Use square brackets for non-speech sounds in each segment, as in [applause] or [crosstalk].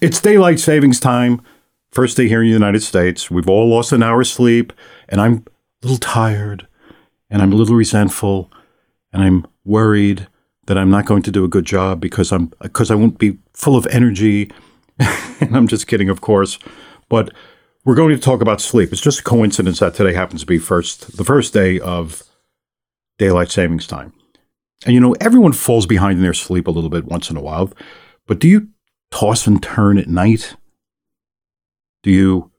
It's daylight savings time. First day here in the United States. We've all lost an hour's sleep, and I'm a little tired, and I'm a little resentful, and I'm worried that I'm not going to do a good job because I'm because I won't be full of energy. [laughs] and I'm just kidding, of course. But we're going to talk about sleep. It's just a coincidence that today happens to be first the first day of daylight savings time. And you know, everyone falls behind in their sleep a little bit once in a while. But do you toss and turn at night? Do you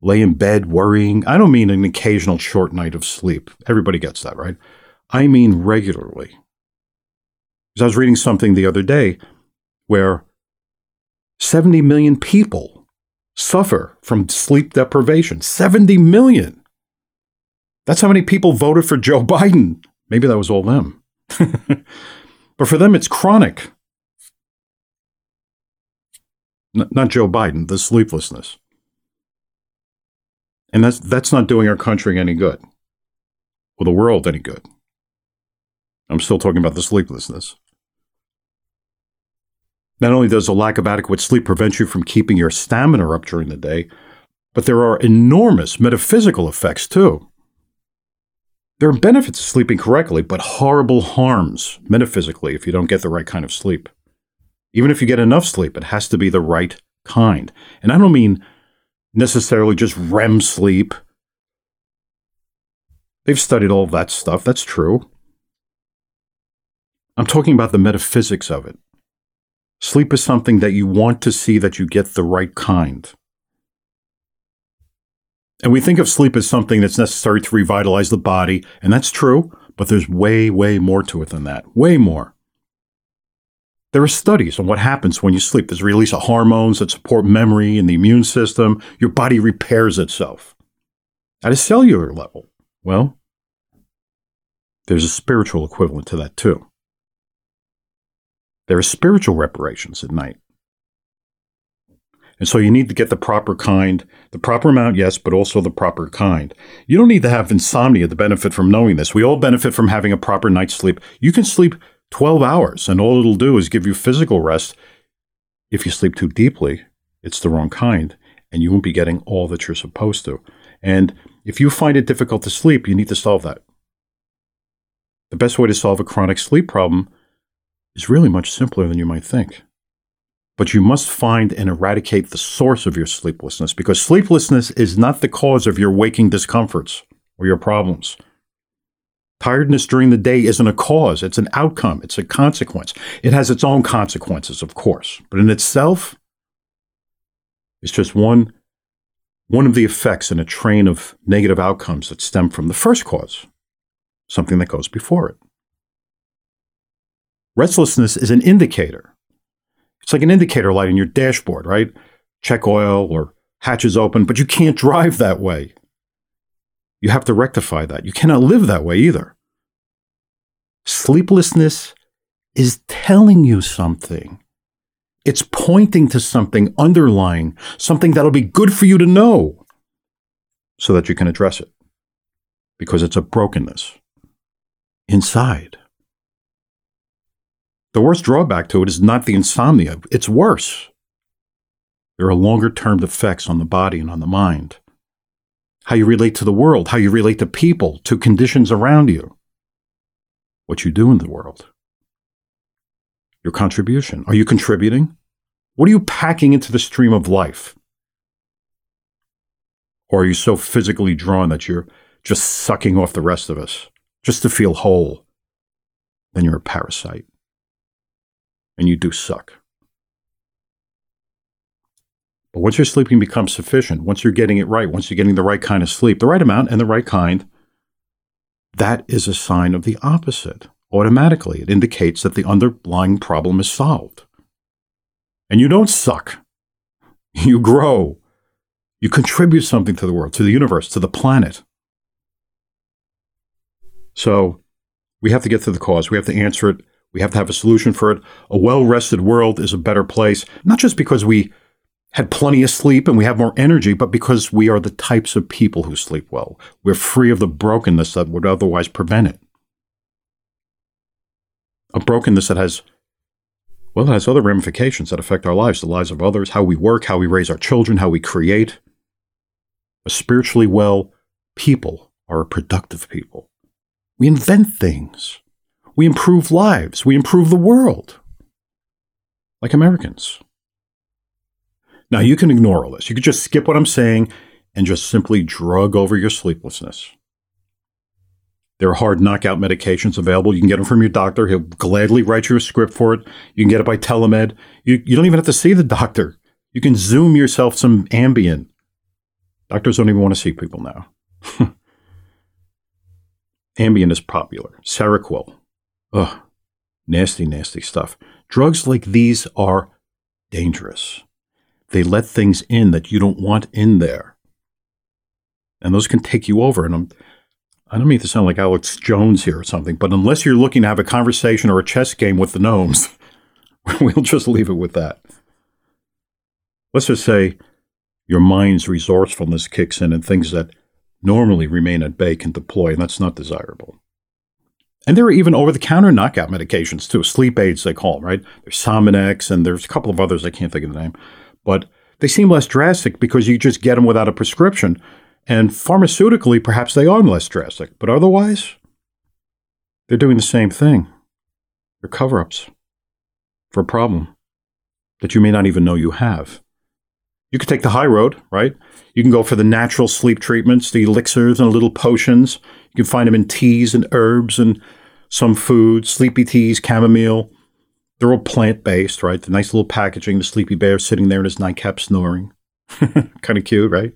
lay in bed worrying? I don't mean an occasional short night of sleep. Everybody gets that, right? I mean regularly. Because I was reading something the other day where 70 million people suffer from sleep deprivation. 70 million. That's how many people voted for Joe Biden. Maybe that was all them. [laughs] but for them, it's chronic. Not Joe Biden, the sleeplessness. And that's, that's not doing our country any good or the world any good. I'm still talking about the sleeplessness. Not only does a lack of adequate sleep prevent you from keeping your stamina up during the day, but there are enormous metaphysical effects too. There are benefits to sleeping correctly, but horrible harms metaphysically if you don't get the right kind of sleep. Even if you get enough sleep, it has to be the right kind. And I don't mean necessarily just REM sleep. They've studied all that stuff, that's true. I'm talking about the metaphysics of it. Sleep is something that you want to see that you get the right kind. And we think of sleep as something that's necessary to revitalize the body, and that's true, but there's way, way more to it than that. Way more. There are studies on what happens when you sleep. There's release of hormones that support memory and the immune system. Your body repairs itself. At a cellular level, well, there's a spiritual equivalent to that too. There are spiritual reparations at night. And so you need to get the proper kind, the proper amount, yes, but also the proper kind. You don't need to have insomnia to benefit from knowing this. We all benefit from having a proper night's sleep. You can sleep 12 hours, and all it'll do is give you physical rest. If you sleep too deeply, it's the wrong kind, and you won't be getting all that you're supposed to. And if you find it difficult to sleep, you need to solve that. The best way to solve a chronic sleep problem is really much simpler than you might think. But you must find and eradicate the source of your sleeplessness because sleeplessness is not the cause of your waking discomforts or your problems. Tiredness during the day isn't a cause, it's an outcome, it's a consequence. It has its own consequences, of course, but in itself, it's just one, one of the effects in a train of negative outcomes that stem from the first cause, something that goes before it. Restlessness is an indicator. It's like an indicator light in your dashboard, right? Check oil or hatches open, but you can't [laughs] drive that way. You have to rectify that. You cannot live that way either. Sleeplessness is telling you something. It's pointing to something underlying, something that'll be good for you to know so that you can address it. Because it's a brokenness inside. The worst drawback to it is not the insomnia, it's worse. There are longer term effects on the body and on the mind. How you relate to the world, how you relate to people, to conditions around you, what you do in the world. Your contribution. Are you contributing? What are you packing into the stream of life? Or are you so physically drawn that you're just sucking off the rest of us just to feel whole? Then you're a parasite and you do suck. But once your sleeping becomes sufficient, once you're getting it right, once you're getting the right kind of sleep, the right amount and the right kind, that is a sign of the opposite. Automatically, it indicates that the underlying problem is solved. And you don't suck. [laughs] You grow. You contribute something to the world, to the universe, to the planet. So we have to get to the cause. We have to answer it we have to have a solution for it. A well rested world is a better place, not just because we had plenty of sleep and we have more energy, but because we are the types of people who sleep well. We're free of the brokenness that would otherwise prevent it. A brokenness that has Well, it has other ramifications that affect our lives, the lives of others, how we work, how we raise our children, how we create. A spiritually well people are a productive people. We invent things. We improve lives. We improve the world. Like Americans. Now, you can ignore all this. You could just skip what I'm saying and just simply drug over your sleeplessness. There are hard knockout medications available. You can get them from your doctor. He'll gladly write you a script for it. You can get it by telemed. You, you don't even have to see the doctor. You can Zoom yourself some Ambien. Doctors don't even want to see people now. [laughs] Ambien is popular. Seroquel. Ugh. Nasty, nasty stuff. Drugs like these are dangerous. They let things in that you don't want in there. And those can take you over. And I'm, I don't mean to sound like Alex Jones here or something, but unless you're looking to have a conversation or a chess game with the gnomes, [laughs] we'll just leave it with that. Let's just say your mind's resourcefulness kicks in and things that normally remain at bay can deploy, and that's not desirable. And there are even over the counter knockout medications too, sleep aids, they call them, right? There's Sominex, and there's a couple of others, I can't think of the name. But they seem less drastic because you just get them without a prescription. And pharmaceutically, perhaps they are less drastic, but otherwise, they're doing the same thing. They're cover ups for a problem that you may not even know you have. You could take the high road, right? You can go for the natural sleep treatments, the elixirs and little potions. You can find them in teas and herbs and some foods, sleepy teas, chamomile. They're all plant based, right? The nice little packaging, the sleepy bear sitting there in his nightcap snoring. [laughs] kind of cute, right?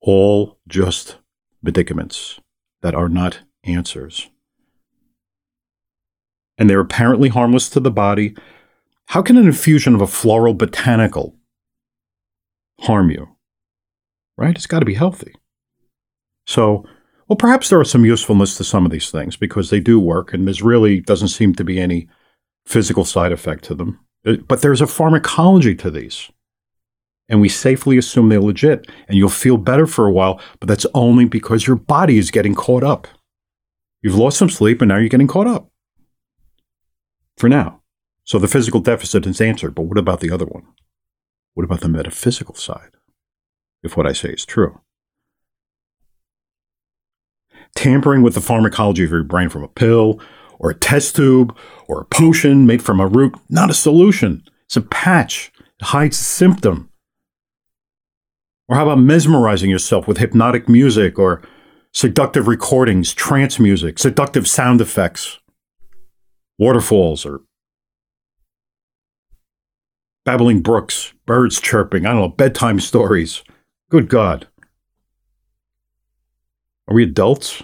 All just medicaments that are not answers. And they're apparently harmless to the body. How can an infusion of a floral botanical harm you? Right? It's got to be healthy. So, well, perhaps there are some usefulness to some of these things because they do work, and there's really doesn't seem to be any physical side effect to them. Uh, but there's a pharmacology to these. And we safely assume they're legit, and you'll feel better for a while, but that's only because your body is getting caught up. You've lost some sleep, and now you're getting caught up. For now. So the physical deficit is answered, but what about the other one? What about the metaphysical side? If what I say is true. Tampering with the pharmacology of your brain from a pill, or a test tube, or a potion made from a root, not a solution. It's a patch. It hides the symptom. Or how about mesmerizing yourself with hypnotic music or seductive recordings, trance music, seductive sound effects, waterfalls, or babbling brooks, birds chirping, I don't know, bedtime stories. Good God. Are we adults?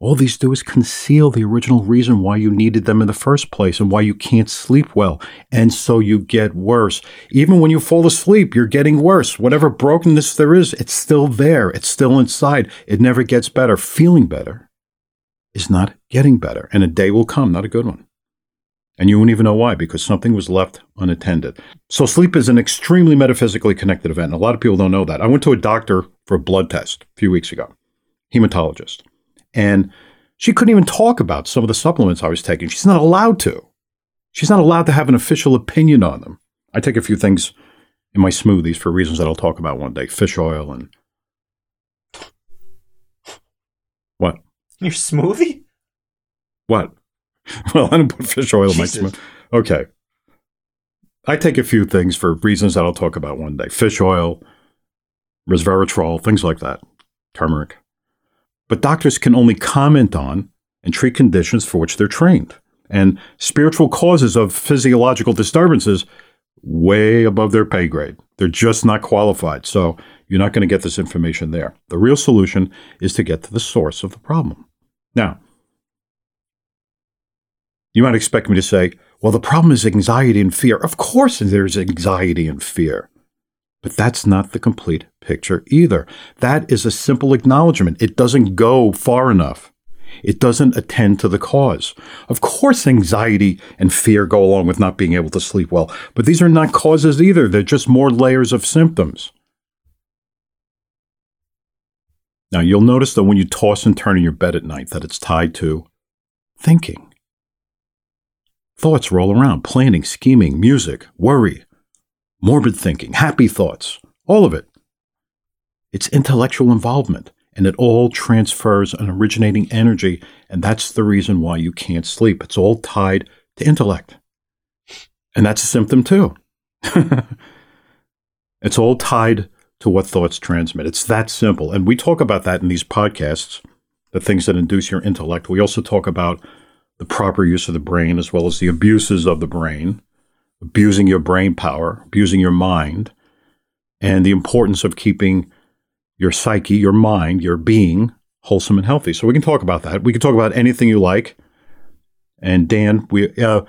All these do is conceal the original reason why you needed them in the first place and why you can't sleep well. And so you get worse. Even when you fall asleep, you're getting worse. Whatever brokenness there is, it's still there. It's still inside. It never gets better. Feeling better is not getting better. And a day will come, not a good one. And you won't even know why, because something was left unattended. So, sleep is an extremely metaphysically connected event. And a lot of people don't know that. I went to a doctor for a blood test a few weeks ago, hematologist. And she couldn't even talk about some of the supplements I was taking. She's not allowed to. She's not allowed to have an official opinion on them. I take a few things in my smoothies for reasons that I'll talk about one day fish oil and. What? Your smoothie? What? [laughs] well, I don't put fish oil Jesus. in my smoothie. Okay. I take a few things for reasons that I'll talk about one day fish oil, resveratrol, things like that, turmeric. But doctors can only comment on and treat conditions for which they're trained. And spiritual causes of physiological disturbances way above their pay grade. They're just not qualified. So you're not going to get this information there. The real solution is to get to the source of the problem. Now, you might expect me to say, well, the problem is anxiety and fear. Of course, there's anxiety and fear. But that's not the complete picture either. That is a simple acknowledgement. It doesn't go far enough. It doesn't attend to the cause. Of course, anxiety and fear go along with not being able to sleep well, but these are not causes either. They're just more layers of symptoms. Now, you'll notice that when you toss and turn in your bed at night, that it's tied to thinking. thoughts roll around planning, scheming, music, worry, morbid thinking, happy thoughts, all of it. It's intellectual involvement, and it all transfers an originating energy, and that's the reason why you can't sleep. It's all tied to intellect. And that's a symptom too. [laughs] it's all tied to what thoughts transmit. It's that simple. And we talk about that in these podcasts, the things that induce your intellect. We also talk about the proper use of the brain as well as the abuses of the brain, abusing your brain power, abusing your mind, and the importance of keeping your psyche, your mind, your being wholesome and healthy. So we can talk about that. We can talk about anything you like. And Dan, we uh,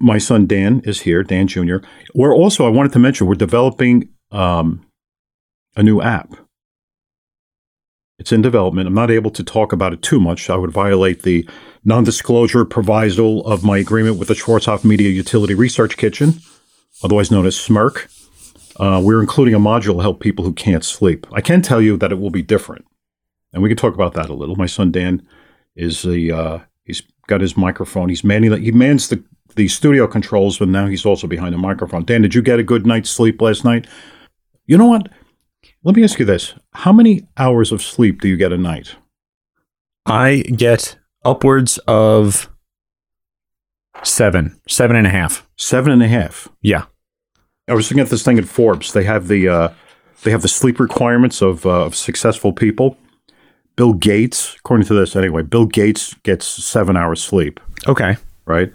my son Dan is here, Dan Jr. We're also, I wanted to mention, we're developing um, a new app. It's in development. I'm not able to talk about it too much. I would violate the non disclosure proviso of my agreement with the Schwarzhoff Media Utility Research Kitchen, otherwise known as SMERC. Uh, we're including a module to help people who can't sleep. I can tell you that it will be different. And we can talk about that a little. My son Dan is the, uh, he's got his microphone. He's manning, he mans the the studio controls, but now he's also behind the microphone. Dan, did you get a good night's sleep last night? You know what? Let me ask you this: How many hours of sleep do you get a night? I get upwards of seven, seven and a half. Seven and a half. Yeah. I was looking at this thing at Forbes. They have the uh, they have the sleep requirements of, uh, of successful people. Bill Gates, according to this anyway, Bill Gates gets seven hours sleep. Okay. Right.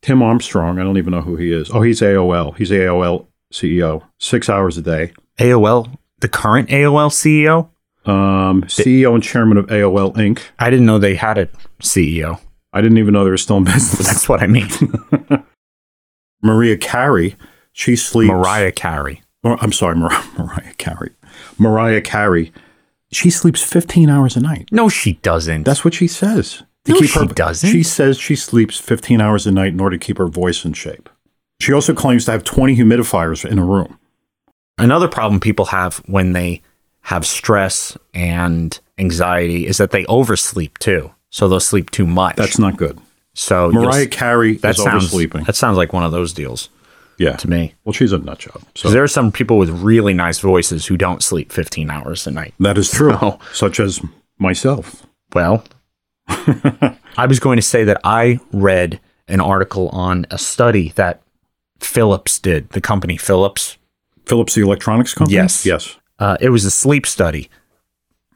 Tim Armstrong, I don't even know who he is. Oh, he's AOL. He's AOL CEO. Six hours a day. AOL, the current AOL CEO? Um, CEO and chairman of AOL Inc. I didn't know they had a CEO. I didn't even know they were still in business. That's what I mean. [laughs] Maria Carey, she sleeps. Mariah Carey. I'm sorry, Mar- [laughs] Mariah Carey. Mariah Carey, she sleeps 15 hours a night. No, she doesn't. That's what she says. To no, keep she her, doesn't. She says she sleeps 15 hours a night in order to keep her voice in shape. She also claims to have 20 humidifiers in a room. Another problem people have when they have stress and anxiety is that they oversleep too. So they'll sleep too much. That's not good. So Mariah Carey that is sounds, oversleeping. That sounds like one of those deals. Yeah. To me. Well, she's a nut job. So there are some people with really nice voices who don't sleep 15 hours a night. That is true. So, [laughs] such as myself. Well, [laughs] I was going to say that I read an article on a study that Philips did, the company Philips. Philips, the electronics company? Yes. Yes. Uh, it was a sleep study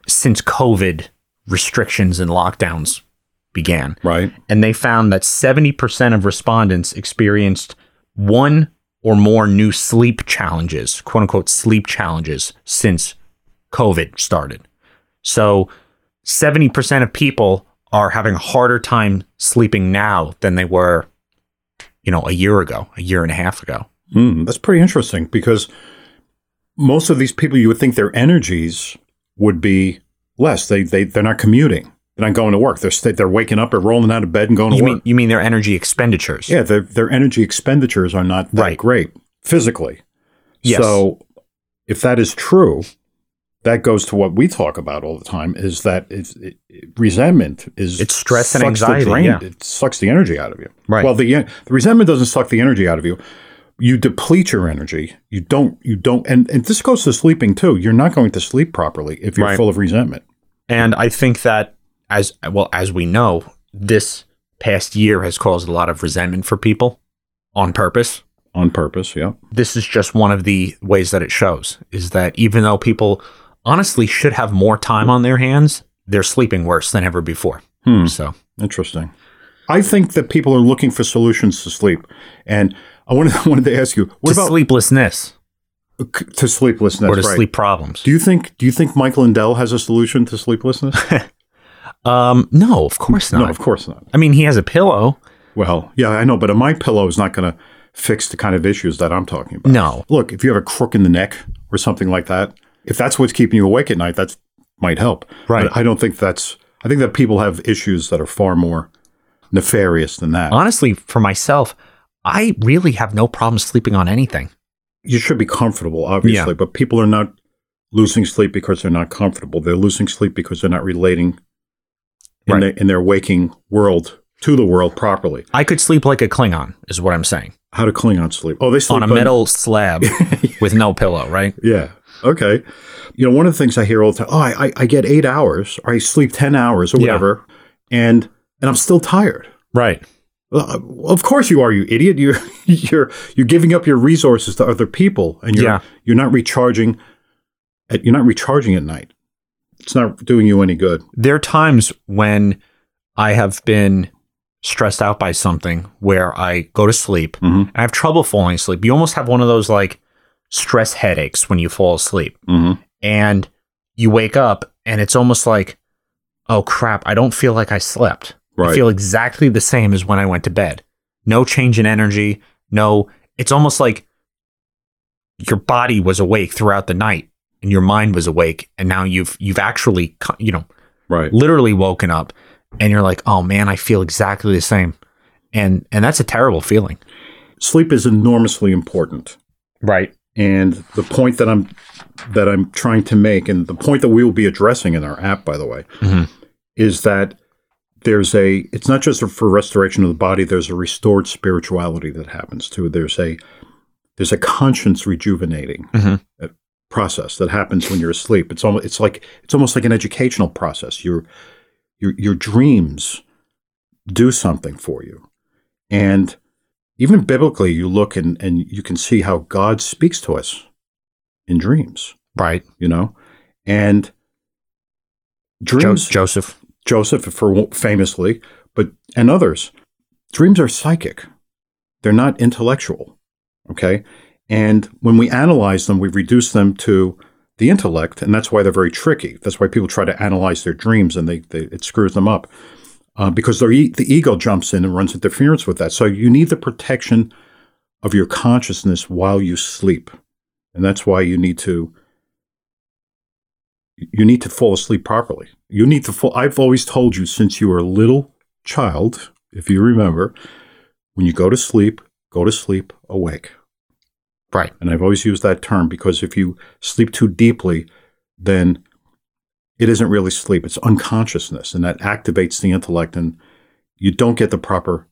since COVID restrictions and lockdowns began. Right. And they found that 70% of respondents experienced one or more new sleep challenges, quote unquote sleep challenges, since COVID started. So 70% of people are having a harder time sleeping now than they were, you know, a year ago, a year and a half ago. Mm, that's pretty interesting because most of these people, you would think their energies would be less. They they they're not commuting. They're not going to work. They're st- they're waking up or rolling out of bed and going you to mean, work. You mean their energy expenditures? Yeah, their their energy expenditures are not that right. great physically. Yes. So if that is true, that goes to what we talk about all the time is that it's, it, resentment is it's stress and anxiety. Drain, yeah. It sucks the energy out of you. Right. Well, the, the resentment doesn't suck the energy out of you. You deplete your energy. You don't. You don't. And, and this goes to sleeping too. You're not going to sleep properly if you're right. full of resentment. And I think that as well as we know, this past year has caused a lot of resentment for people on purpose. On purpose, yeah. This is just one of the ways that it shows is that even though people honestly should have more time on their hands, they're sleeping worse than ever before. Hmm. So interesting. I think that people are looking for solutions to sleep, and I wanted, [laughs] I wanted to ask you, what to about sleeplessness? To sleeplessness, or to right. sleep problems. Do you think? Do you think Mike Lindell has a solution to sleeplessness? [laughs] um, no, of course not. No, of course not. I mean, he has a pillow. Well, yeah, I know, but a MyPillow is not going to fix the kind of issues that I'm talking about. No. Look, if you have a crook in the neck or something like that, if that's what's keeping you awake at night, that might help. Right. But I don't think that's. I think that people have issues that are far more nefarious than that. Honestly, for myself, I really have no problem sleeping on anything. You should be comfortable, obviously, Yeah. but people are not losing sleep because they're not comfortable. They're losing sleep because they're not relating in, Right. their, in their waking world to the world properly. I could sleep like a Klingon, is what I'm saying, How do Klingons sleep? Oh, they sleep on a on- metal slab [laughs] with no pillow, right? Yeah. Okay. You know, one of the things I hear all the time, oh, I, I, I get eight hours or I sleep 10 hours or Yeah. whatever, and and I'm still tired. Right. Uh, of course you are, you idiot. You're [laughs] you're you're giving up your resources to other people, and you're Yeah. you're not recharging. At, you're not recharging at night. It's not doing you any good. There are times when I have been stressed out by something where I go to sleep Mm-hmm. and I have trouble falling asleep. You almost have one of those like stress headaches when you fall asleep. Mm-hmm. and you wake up and it's almost like, oh crap, I don't feel like I slept. I feel exactly the same as when I went to bed. No change in energy. No, it's almost like your body was awake throughout the night and your mind was awake and now you've you've actually you know right. literally woken up and you're like, "Oh man, I feel exactly the same." And and that's a terrible feeling. Sleep is enormously important. Right. And the point that I'm that I'm trying to make, and the point that we will be addressing in our app, by the way, Mhm. is that there's a. It's not just for restoration of the body. There's a restored spirituality that happens too. There's a there's a conscience rejuvenating Mhm. uh, process that happens when you're asleep. It's almost it's like it's almost like an educational process. Your your your dreams do something for you, and even biblically, you look and, and you can see how God speaks to us in dreams, Right. you know? And Jo- dreams, Joseph. Joseph for famously, but and others, dreams are psychic. They're not intellectual. Okay? And when we analyze them, we reduce them to the intellect, and that's why they're very tricky. That's why people try to analyze their dreams and they, they it screws them up. Uh, because e- the ego jumps in and runs interference with that. So you need the protection of your consciousness while you sleep, and that's why you need to you need to fall asleep properly. You need to fall. I've always told you since you were a little child, if you remember, when you go to sleep, go to sleep awake. Right. And I've always used that term because if you sleep too deeply, then it isn't really sleep, it's unconsciousness, and that activates the intellect, and you don't get the proper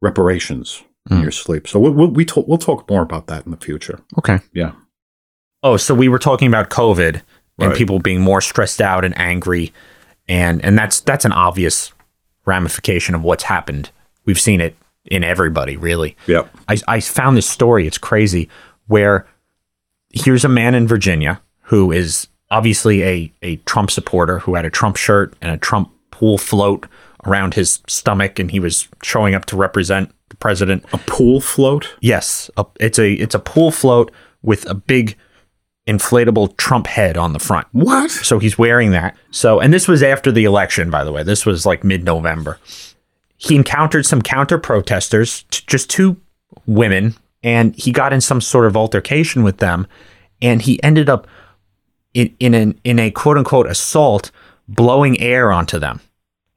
reparations in Mm. your sleep. So we'll, we'll, we talk, we'll talk more about that in the future. Okay. Yeah. Oh, so we were talking about COVID and people being more stressed out and angry, and and that's that's an obvious ramification of what's happened. We've seen it in everybody, really. Yep. I, I found this story. It's crazy. Where here's a man in Virginia who is obviously a a Trump supporter who had a Trump shirt and a Trump pool float around his stomach, and he was showing up to represent the president. A pool float? Yes, a, it's a it's a pool float with a big inflatable Trump head on the front. What? So he's wearing that. So and this was after the election, by the way. This was like mid-November. He encountered some counter protesters, t- just two women, and he got in some sort of altercation with them, and he ended up in in an in a quote unquote assault, blowing air onto them.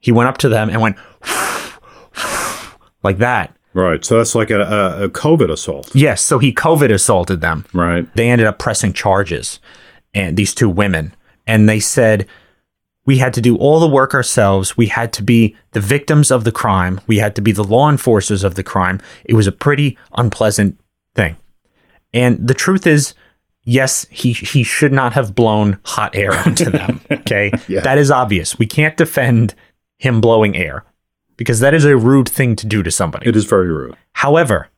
He went up to them and went like that. Right. So that's like a, a, a COVID assault. Yes, so he COVID assaulted them. Right. They ended up pressing charges, and these two women, and they said we had to do all the work ourselves. We had to be the victims of the crime. We had to be the law enforcers of the crime. It was a pretty unpleasant thing. And the truth is, yes, he he should not have blown hot air [laughs] onto them. Okay, Yeah. that is obvious. We can't defend him blowing air because that is a rude thing to do to somebody. It is very rude. However,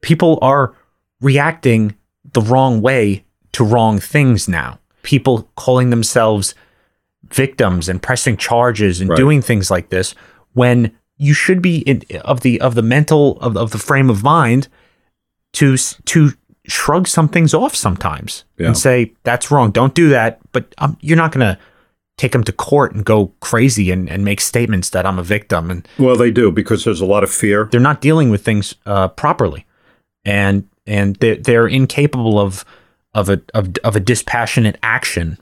people are reacting the wrong way to wrong things now. People calling themselves victims and pressing charges and Right. doing things like this when you should be in, of the of the mental of, of the frame of mind to to shrug some things off sometimes Yeah. and say that's wrong don't do that but um, you're not going to take them to court and go crazy and, and make statements that I'm a victim and Well, they do because there's a lot of fear. they're not dealing with things uh, properly, and and they're, they're incapable of of a of, of a dispassionate action.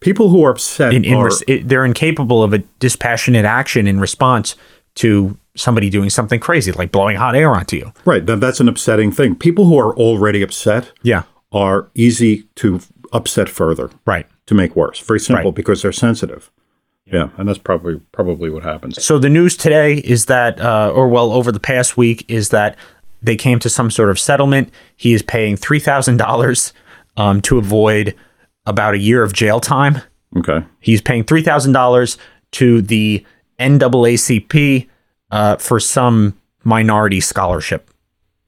People who are upset In, in are, res- it, they're incapable of a dispassionate action in response to somebody doing something crazy like blowing hot air onto you. right. That, that's an upsetting thing. People who are already upset Yeah, are easy to upset further, right. to make worse. Very simple Right. because they're sensitive. Yeah, and that's probably probably what happens. So the news today is that, uh, or well, over the past week, is that they came to some sort of settlement. He is paying three thousand dollars um, to avoid about a year of jail time. Okay. He's paying three thousand dollars to the NAACP uh, for some minority scholarship.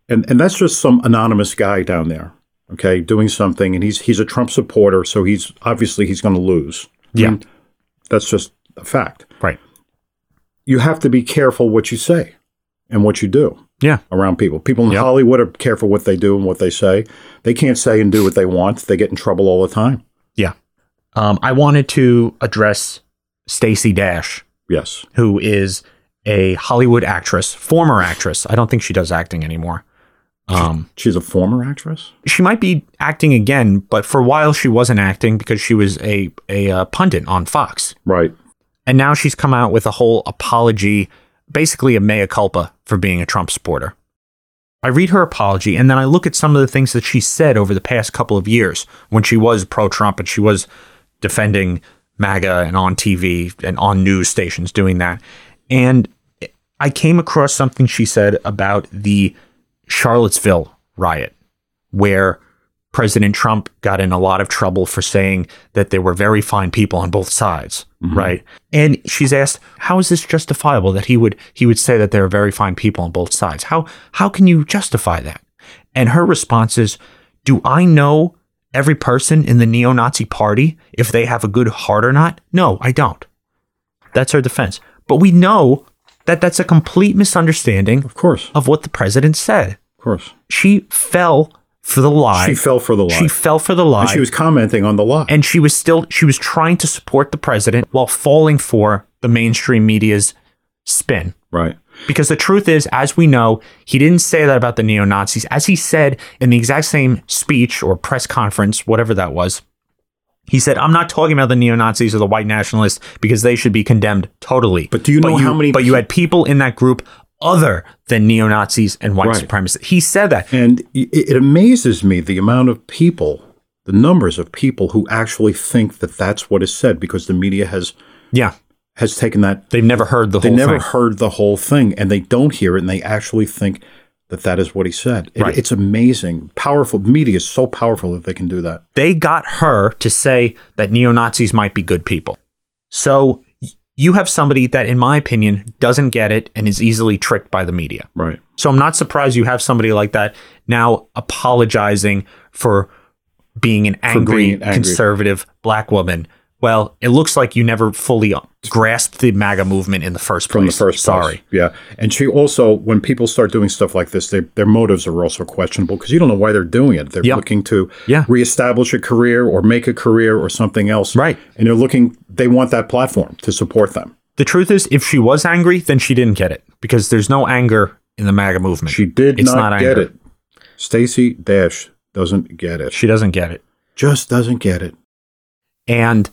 And and that's just some anonymous guy down there, okay, doing something and he's he's a Trump supporter, so he's obviously he's going to lose. I Yeah. mean, that's just a fact. Right. You have to be careful what you say and what you do Yeah. around people. People in Yep. Hollywood are careful what they do and what they say. They can't say and do what they want. They get in trouble all the time. Yeah. Um, I wanted to address Stacey Dash, Yes. who is a Hollywood actress, former actress. I don't think she does acting anymore. Um, She's a former actress? she might be acting again, but for a while she wasn't acting because she was a a uh, pundit on Fox, Right. and now she's come out with a whole apology, basically a mea culpa for being a Trump supporter. I read her apology, and then I look at some of the things that she said over the past couple of years when she was pro Trump and she was defending MAGA and on TV and on news stations doing that. And I came across something she said about the Charlottesville riot, where President Trump got in a lot of trouble for saying that there were very fine people on both sides, mm-hmm. right? And she's asked, "How is this justifiable that he would he would say that there are very fine people on both sides? How how can you justify that?" And her response is, "Do I know every person in the neo-Nazi party if they have a good heart or not? No, I don't." That's her defense. But we know that that's a complete misunderstanding Of course. of what the president said. Of course. She fell for the lie. She fell for the lie. She fell for the lie. and she was commenting on the lie. and she was still she was trying to support the president while falling for the mainstream media's spin. right. Because the truth is, as we know, he didn't say that about the neo Nazis. As he said in the exact same speech or press conference, whatever that was, he said, I'm not talking about the neo Nazis or the white nationalists because they should be condemned totally. But do you know how many But you had people in that group other than neo Nazis and white Right. supremacists. He said that. And it, it amazes me the amount of people, the numbers of people who actually think that that's what is said because the media has Yeah. has taken that. They've never heard the They whole never thing. heard the whole thing, and they don't hear it, and they actually think that that is what he said. It- Right. It's amazing. Powerful media is so powerful that they can do that. they got her to say that neo Nazis might be good people. So you have somebody that, in my opinion, doesn't get it and is easily tricked by the media. Right. So I'm not surprised you have somebody like that now apologizing for being an angry, being angry. conservative black woman. Well, it looks like you never fully grasped the MAGA movement in the first place. From the first place. Sorry. Yeah. And she also, when people start doing stuff like this, they, their motives are also questionable because you don't know why they're doing it. They're Yeah. looking to Yeah. reestablish a career or make a career or something else. Right. And they're looking, they want that platform to support them. The truth is, if she was angry, then she didn't get it because there's no anger in the MAGA movement. She did It's not, not get it. Stacey Dash doesn't get it. She doesn't get it. Just doesn't get it. and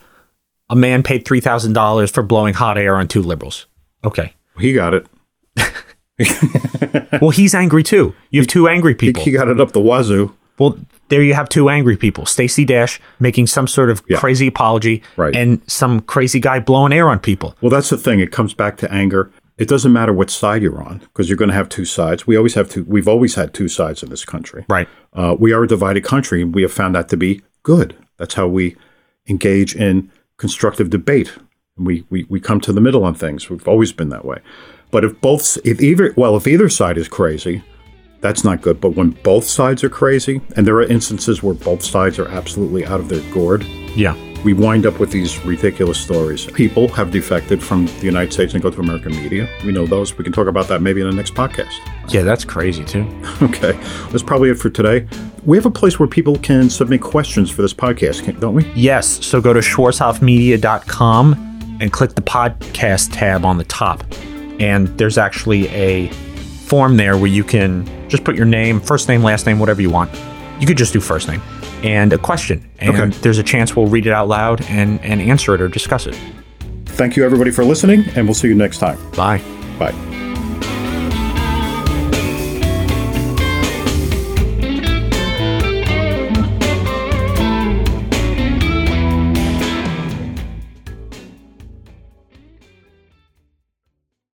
a man paid three thousand dollars for blowing hot air on two liberals. Okay. He got it. Well, he's angry too. You have two angry people. He got it up the wazoo. well, there you have two angry people. Stacey Dash making some sort of Yeah. crazy apology, Right. and some crazy guy blowing air on people. Well, that's the thing. It comes back to anger. It doesn't matter what side you're on because you're going to have two sides. We always have two. We've always had two sides in this country. Right. Uh, we are a divided country, and we have found that to be good. That's how we engage in constructive debate. We, we we come to the middle on things. We've always been that way. But if both, if either, well, if either side is crazy, that's not good. But when both sides are crazy, and there are instances where both sides are absolutely out of their gourd, Yeah. We wind up with these ridiculous stories. People have defected from the United States and go to American media. We know those. We can talk about that maybe in the next podcast. Yeah, that's crazy too. [laughs] Okay, that's probably it for today. We have a place where people can submit questions for this podcast, don't we? Yes. So go to schwarzhoffmedia.com and click the podcast tab on the top. And there's actually a form there where you can just put your name, first name, last name, whatever you want. You could just do first name and a question. And Okay. there's a chance we'll read it out loud and, and answer it or discuss it. Thank you, everybody, for listening, and we'll see you next time. Bye. Bye.